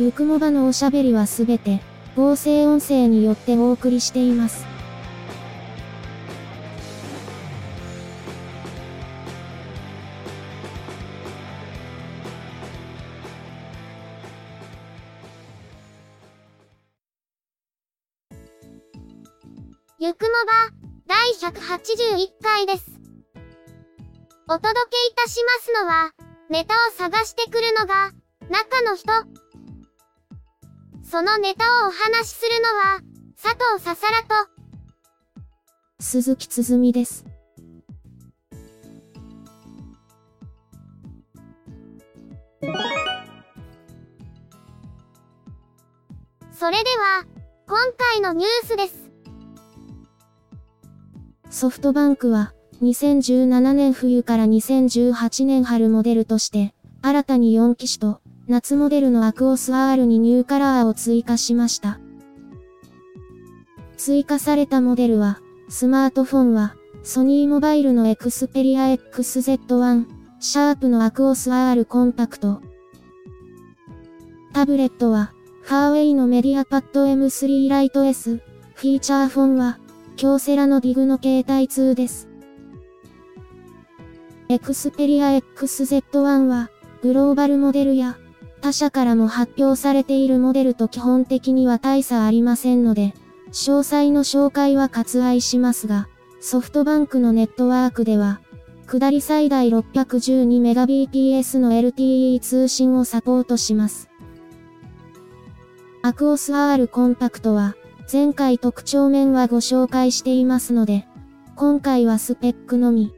ゆくもばのおしゃべりはすべて、合成音声によってお送りしています。ゆくもば、第181回です。お届けいたしますのは、ネタを探してくるのが、中の人。そのネタをお話しするのは、佐藤ささらと、鈴木つづみです。それでは、今回のニュースです。ソフトバンクは、2017年冬から2018年春モデルとして、新たに4機種と、夏モデルのアクオス R にニューカラーを追加しました。追加されたモデルは、スマートフォンは、ソニーモバイルのエクスペリア XZ1、シャープのアクオス R コンパクト。タブレットは、ファーウェイの MediaPad M3 Lite s、フィーチャーフォンは、京セラの DIGNO ケータイ2です。 Xperia XZ1 は、グローバルモデルや、他社からも発表されているモデルと基本的には大差ありませんので、詳細の紹介は割愛しますが、ソフトバンクのネットワークでは、下り最大 612Mbps の LTE 通信をサポートします。アクオス R コンパクトは、前回特徴面はご紹介していますので、今回はスペックのみ。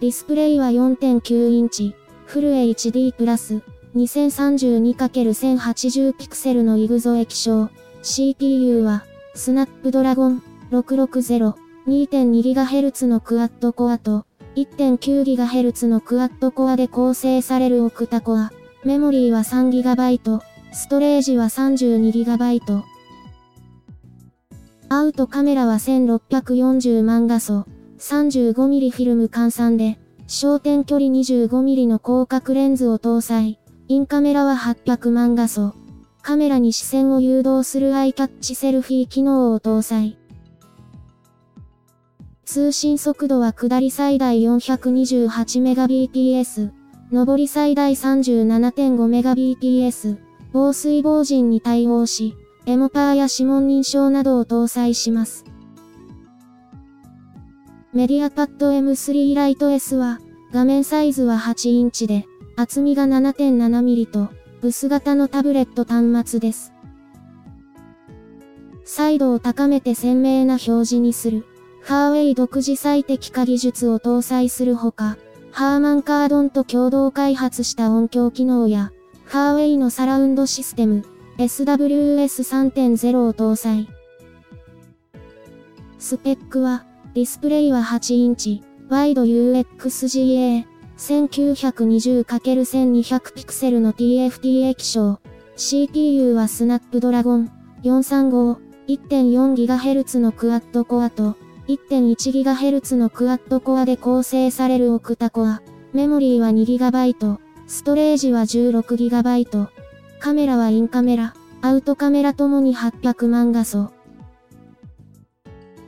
ディスプレイは4.9インチ、フル HD プラス、2032×1080 ピクセルのイグゾ液晶。CPU は、スナップドラゴン660、2.2GHz のクワッドコアと、1.9GHz のクワッドコアで構成されるオクタコア。メモリーは 3GB、ストレージは 32GB。アウトカメラは1640万画素、35mm フィルム換算で、焦点距離 25mm の広角レンズを搭載。インカメラは800万画素。カメラに視線を誘導するアイキャッチセルフィー機能を搭載。通信速度は下り最大 428Mbps、上り最大 37.5Mbps、防水防塵に対応し、エモパーや指紋認証などを搭載します。メディアパッド M3 ライト S は、画面サイズは8インチで、厚みが 7.7mm と、ブス型のタブレット端末です。彩度を高めて鮮明な表示にする、ファーウェイ独自最適化技術を搭載するほか、ハーマンカードンと共同開発した音響機能や、ファーウェイのサラウンドシステム、SWS3.0 を搭載。スペックは、ディスプレイは8インチ、ワイド UXGA、1920×1200 ピクセルの TFT 液晶。CPU はスナップドラゴン435、1.4GHz のクワッドコアと 1.1GHz のクワッドコアで構成されるオクタコア。メモリーは 2GB、ストレージは 16GB。カメラはインカメラ、アウトカメラともに800万画素。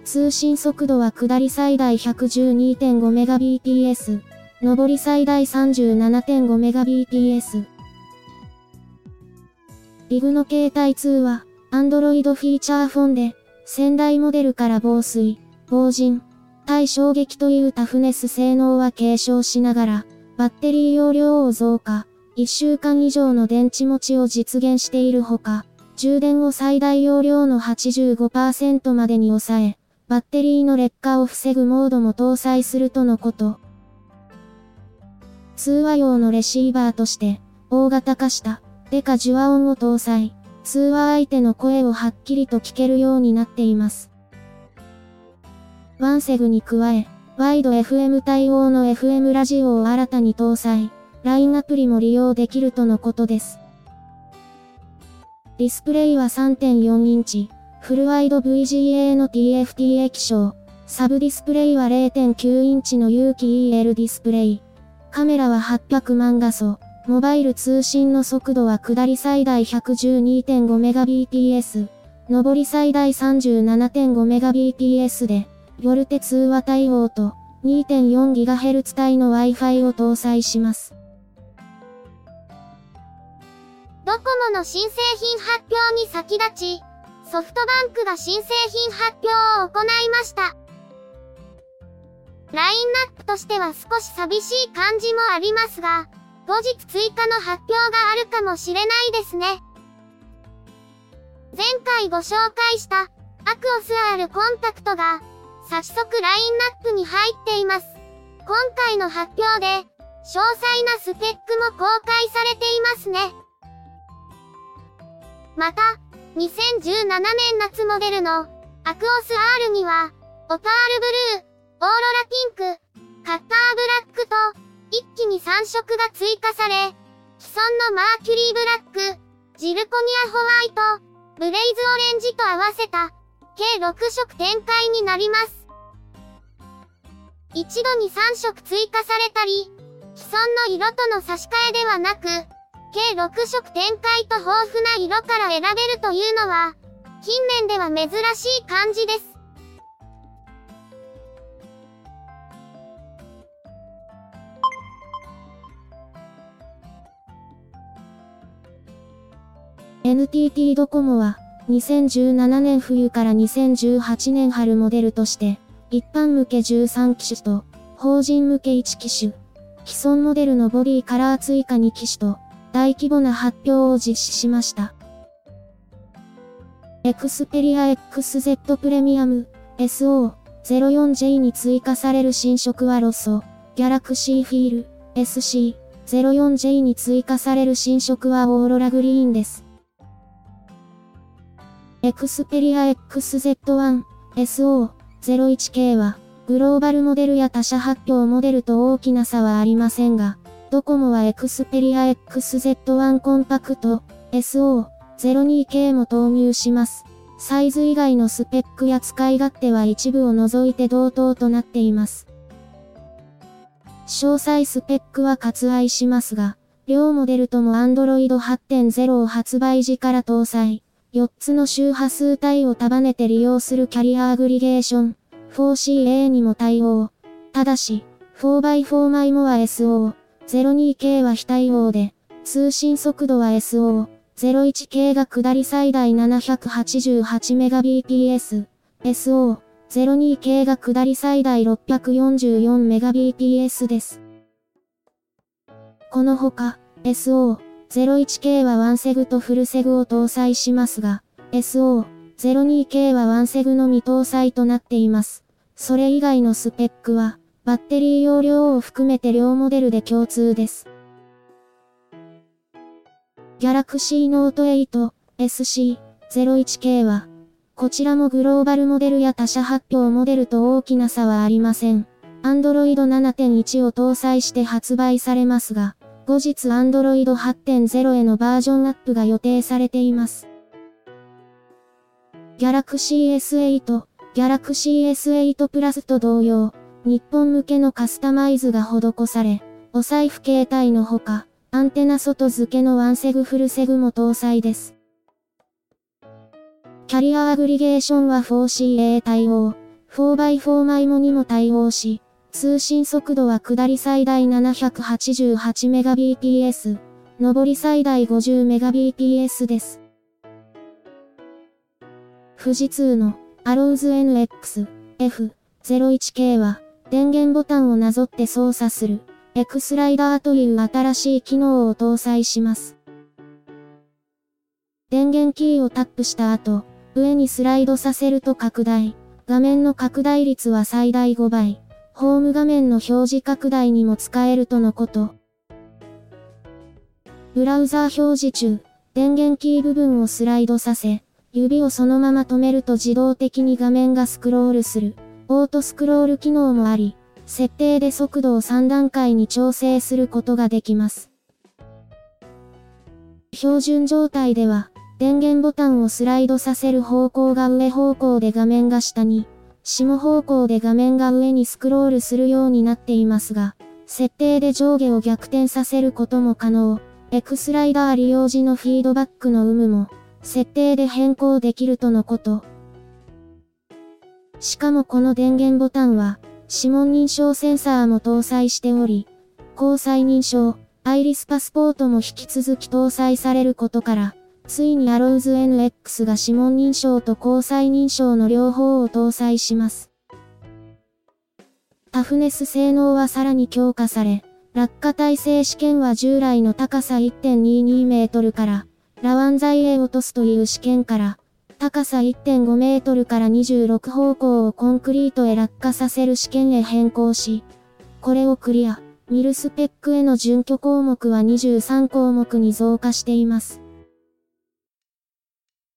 通信速度は下り最大 112.5Mbps、上り最大 37.5Mbps。リグの携帯通は、Android フィーチャーフォンで、先代モデルから防水、防塵、対衝撃というタフネス性能は継承しながら、バッテリー容量を増加、1週間以上の電池持ちを実現しているほか、充電を最大容量の85%までに抑え、バッテリーの劣化を防ぐモードも搭載するとのこと。通話用のレシーバーとして、大型化した、デカ受話音を搭載、通話相手の声をはっきりと聞けるようになっています。ワンセグに加え、ワイド FM 対応の FM ラジオを新たに搭載、LINE アプリも利用できるとのことです。ディスプレイは3.4インチ、フルワイド VGA の TFT 液晶、サブディスプレイは0.9インチの有機 EL ディスプレイ。カメラは800万画素。モバイル通信の速度は下り最大 112.5Mbps。上り最大 37.5Mbps で、ボルテ通話対応と 2.4GHz 帯の Wi-Fi を搭載します。ドコモの新製品発表に先立ち、ソフトバンクが新製品発表を行いました。ラインナップとしては少し寂しい感じもありますが、後日追加の発表があるかもしれないですね。前回ご紹介したアクオス R コンタクトが早速ラインナップに入っています。今回の発表で詳細なスペックも公開されていますね。また、2017年夏モデルのアクオス R にはオパールブルー、オーロラピンク、カッターブラックと、一気に3色が追加され、既存のマーキュリーブラック、ジルコニアホワイト、ブレイズオレンジと合わせた、計6色展開になります。一度に3色追加されたり、既存の色との差し替えではなく、計6色展開と豊富な色から選べるというのは、近年では珍しい感じです。NTT ドコモは、2017年冬から2018年春モデルとして、一般向け13機種と、法人向け1機種、既存モデルのボディカラー追加2機種と、大規模な発表を実施しました。エクスペリア XZ プレミアム SO04J に追加される新色はロソ、ギャラクシーフィール SC04J に追加される新色はオーロラグリーンです。エクスペリア XZ1 SO01K は、グローバルモデルや他社発表モデルと大きな差はありませんが、ドコモはエクスペリア XZ1 コンパクト SO02K も投入します。サイズ以外のスペックや使い勝手は一部を除いて同等となっています。詳細スペックは割愛しますが、両モデルとも Android 8.0を発売時から搭載。4つの周波数帯を束ねて利用するキャリアアグリゲーション 4CA にも対応。ただし、4x4 マイモは SO 02K は非対応で、通信速度は SO01K が下り最大 788Mbps、SO02K が下り最大 644Mbps です。このほか、SO 01K はワンセグとフルセグを搭載しますが、SO02K はワンセグのみ搭載となっています。それ以外のスペックは、バッテリー容量を含めて両モデルで共通です。Galaxy Note 8 SC01K は、こちらもグローバルモデルや他社発表モデルと大きな差はありません。Android 7.1を搭載して発売されますが、後日 Android 8.0へのバージョンアップが予定されています。Galaxy S8、Galaxy S8 Plus と同様、日本向けのカスタマイズが施され、お財布携帯のほか、アンテナ外付けのワンセグフルセグも搭載です。キャリアアグリゲーションは 4CA 対応、4x4 マイモにも対応し、通信速度は下り最大 788Mbps、上り最大 50Mbps です。富士通のアローズ NX F01K は電源ボタンをなぞって操作するエクスライダーという新しい機能を搭載します。電源キーをタップした後、上にスライドさせると拡大。画面の拡大率は最大5倍。ホーム画面の表示拡大にも使えるとのこと。ブラウザー表示中、電源キー部分をスライドさせ、指をそのまま止めると自動的に画面がスクロールする、オートスクロール機能もあり、設定で速度を3段階に調整することができます。標準状態では、電源ボタンをスライドさせる方向が上方向で画面が下に、下方向で画面が上にスクロールするようになっていますが、設定で上下を逆転させることも可能。エクスライダー利用時のフィードバックの有無も、設定で変更できるとのこと。しかもこの電源ボタンは、指紋認証センサーも搭載しており、交際認証、アイリスパスポートも引き続き搭載されることから、ついにアローズ NX が指紋認証と交際認証の両方を搭載します。タフネス性能はさらに強化され、落下耐性試験は従来の高さ1.22メートルから、ラワン材へ落とすという試験から、高さ1.5メートルから26方向をコンクリートへ落下させる試験へ変更し、これをクリア、ミルスペックへの準拠項目は23項目に増加しています。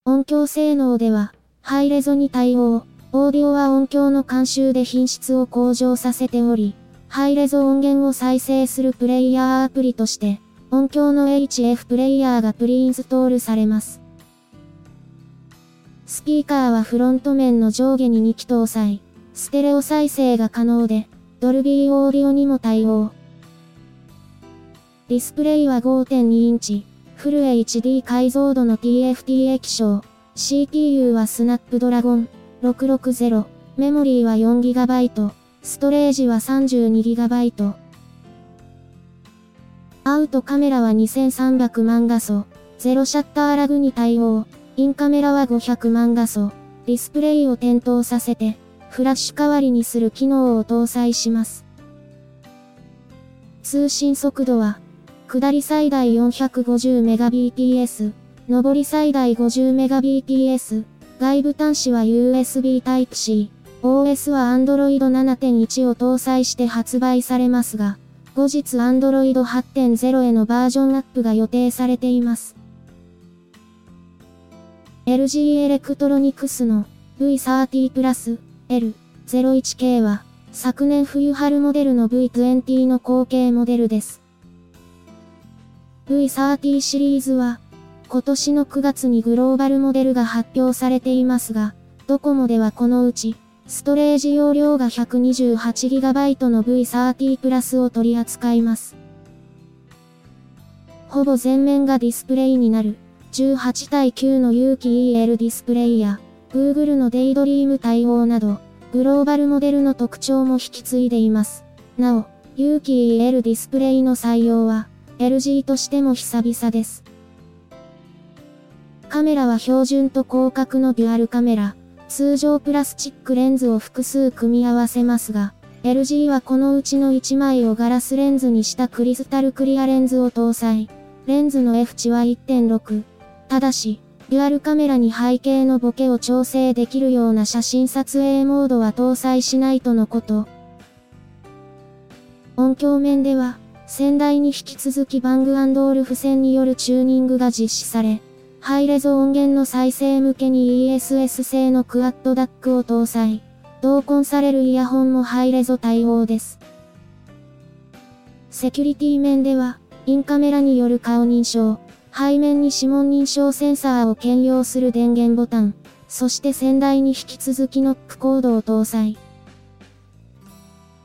音響性能では、ハイレゾに対応、オーディオは音響の監修で品質を向上させており、ハイレゾ音源を再生するプレイヤーアプリとして、音響の HF プレイヤーがプリインストールされます。スピーカーはフロント面の上下に2機搭載、ステレオ再生が可能で、ドルビーオーディオにも対応。ディスプレイは5.2インチ、フル HD 解像度の TFT 液晶。CPU はスナップドラゴン660。メモリーは 4GB。ストレージは 32GB。アウトカメラは2300万画素。ゼロシャッターラグに対応。インカメラは500万画素。ディスプレイを点灯させて、フラッシュ代わりにする機能を搭載します。通信速度は、下り最大 450Mbps、上り最大 50Mbps、外部端子は USB Type-C、OS は Android 7.1を搭載して発売されますが、後日 Android 8.0へのバージョンアップが予定されています。LG エレクトロニクスの V30 Plus L01K は昨年冬春モデルの V20 の後継モデルです。V30 シリーズは、今年の9月にグローバルモデルが発表されていますが、ドコモではこのうち、ストレージ容量が 128GB の V30 プラスを取り扱います。ほぼ全面がディスプレイになる、18対9の有機 EL ディスプレイや、Google のデイドリーム対応など、グローバルモデルの特徴も引き継いでいます。なお、有機 EL ディスプレイの採用は、LG としても久々です。カメラは標準と広角のデュアルカメラ、通常プラスチックレンズを複数組み合わせますが、LG はこのうちの1枚をガラスレンズにしたクリスタルクリアレンズを搭載。レンズの F 値は1.6。ただし、デュアルカメラに背景のボケを調整できるような写真撮影モードは搭載しないとのこと。音響面では、先代に引き続きバングオルフ線によるチューニングが実施され、ハイレゾ音源の再生向けに ESS 製のクワッドダックを搭載。同梱されるイヤホンもハイレゾ対応です。セキュリティ面では、インカメラによる顔認証、背面に指紋認証センサーを兼用する電源ボタン、そして先代に引き続きノックコードを搭載。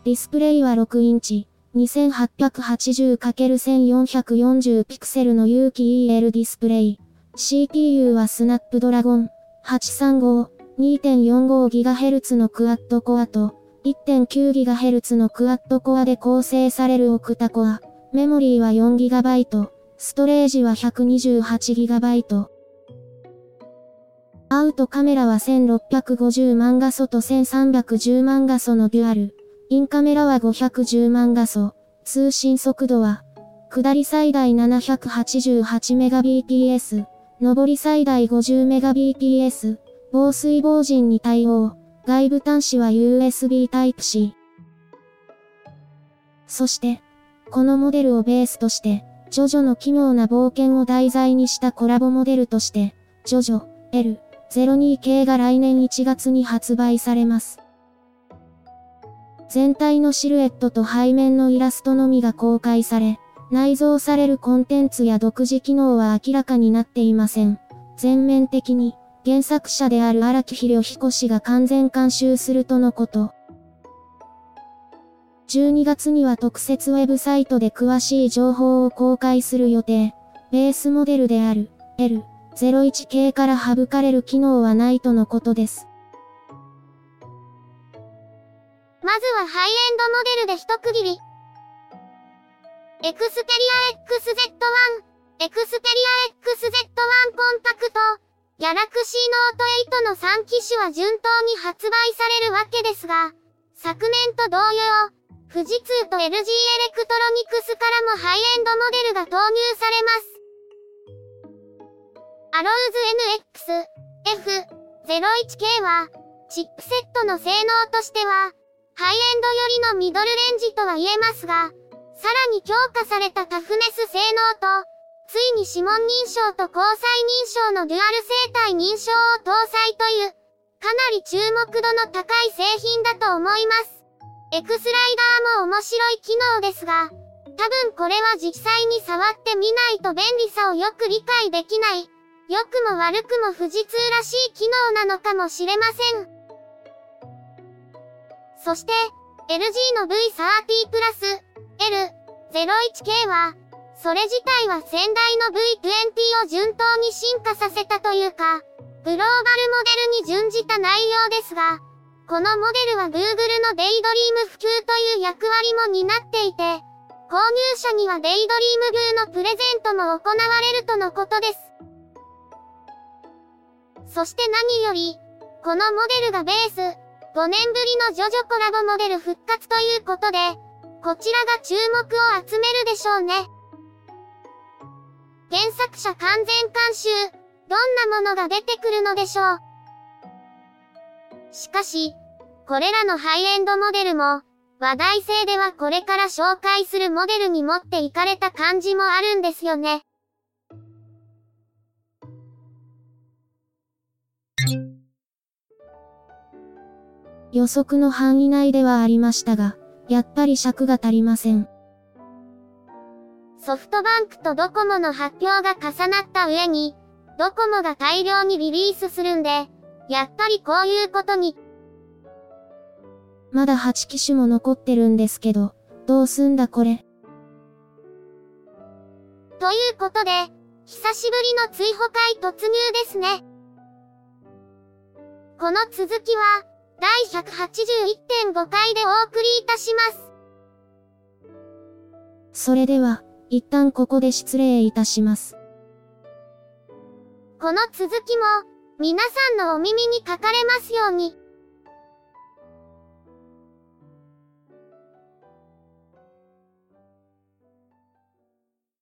ディスプレイは6インチ。2880×1440 ピクセルの有機 EL ディスプレイ。CPU はスナップドラゴン835 2.45GHz のクワッドコアと 1.9GHz のクワッドコアで構成されるオクタコア。メモリーは 4GB。ストレージは 128GB。アウトカメラは1650万画素と1310万画素のデュアル。インカメラは510万画素。通信速度は、下り最大 788Mbps、上り最大 50Mbps、防水防塵に対応。外部端子は USB Type-C。そして、このモデルをベースとして、ジョジョの奇妙な冒険を題材にしたコラボモデルとして、ジョジョ L02 系が来年1月に発売されます。全体のシルエットと背面のイラストのみが公開され、内蔵されるコンテンツや独自機能は明らかになっていません。全面的に、原作者である荒木博彦氏が完全監修するとのこと。12月には特設ウェブサイトで詳しい情報を公開する予定。ベースモデルである L01 系から省かれる機能はないとのことです。まずはハイエンドモデルで一区切り。エクスペリア XZ1、エクスペリア XZ1 コンパクト、ギャラクシーノート8の3機種は順当に発売されるわけですが、昨年と同様、富士通と LG エレクトロニクスからもハイエンドモデルが投入されます。アローズ NX-F01K は、チップセットの性能としては、ハイエンドよりのミドルレンジとは言えますが、さらに強化されたタフネス性能と、ついに指紋認証と交際認証のデュアル生体認証を搭載という、かなり注目度の高い製品だと思います。エクスライダーも面白い機能ですが、多分これは実際に触ってみないと便利さをよく理解できない、良くも悪くも富士通らしい機能なのかもしれません。そして、LG の V30 プラス L01K は、それ自体は先代の V20 を順当に進化させたというか、グローバルモデルに準じた内容ですが、このモデルは Google のデイドリーム普及という役割も担っていて、購入者にはデイドリームブーのプレゼントも行われるとのことです。そして何より、このモデルがベース、5年ぶりのジョジョコラボモデル復活ということで、こちらが注目を集めるでしょうね。原作者完全監修、どんなものが出てくるのでしょう？しかし、これらのハイエンドモデルも、話題性ではこれから紹介するモデルに持っていかれた感じもあるんですよね。予測の範囲内ではありましたが、やっぱり尺が足りません。ソフトバンクとドコモの発表が重なった上に、ドコモが大量にリリースするんで、やっぱりこういうことに。まだ8機種も残ってるんですけど、どうすんだこれ。ということで、久しぶりの追放会突入ですね。この続きは、第181.5回でお送りいたします。それでは、一旦ここで失礼いたします。この続きも、皆さんのお耳にかかれますように。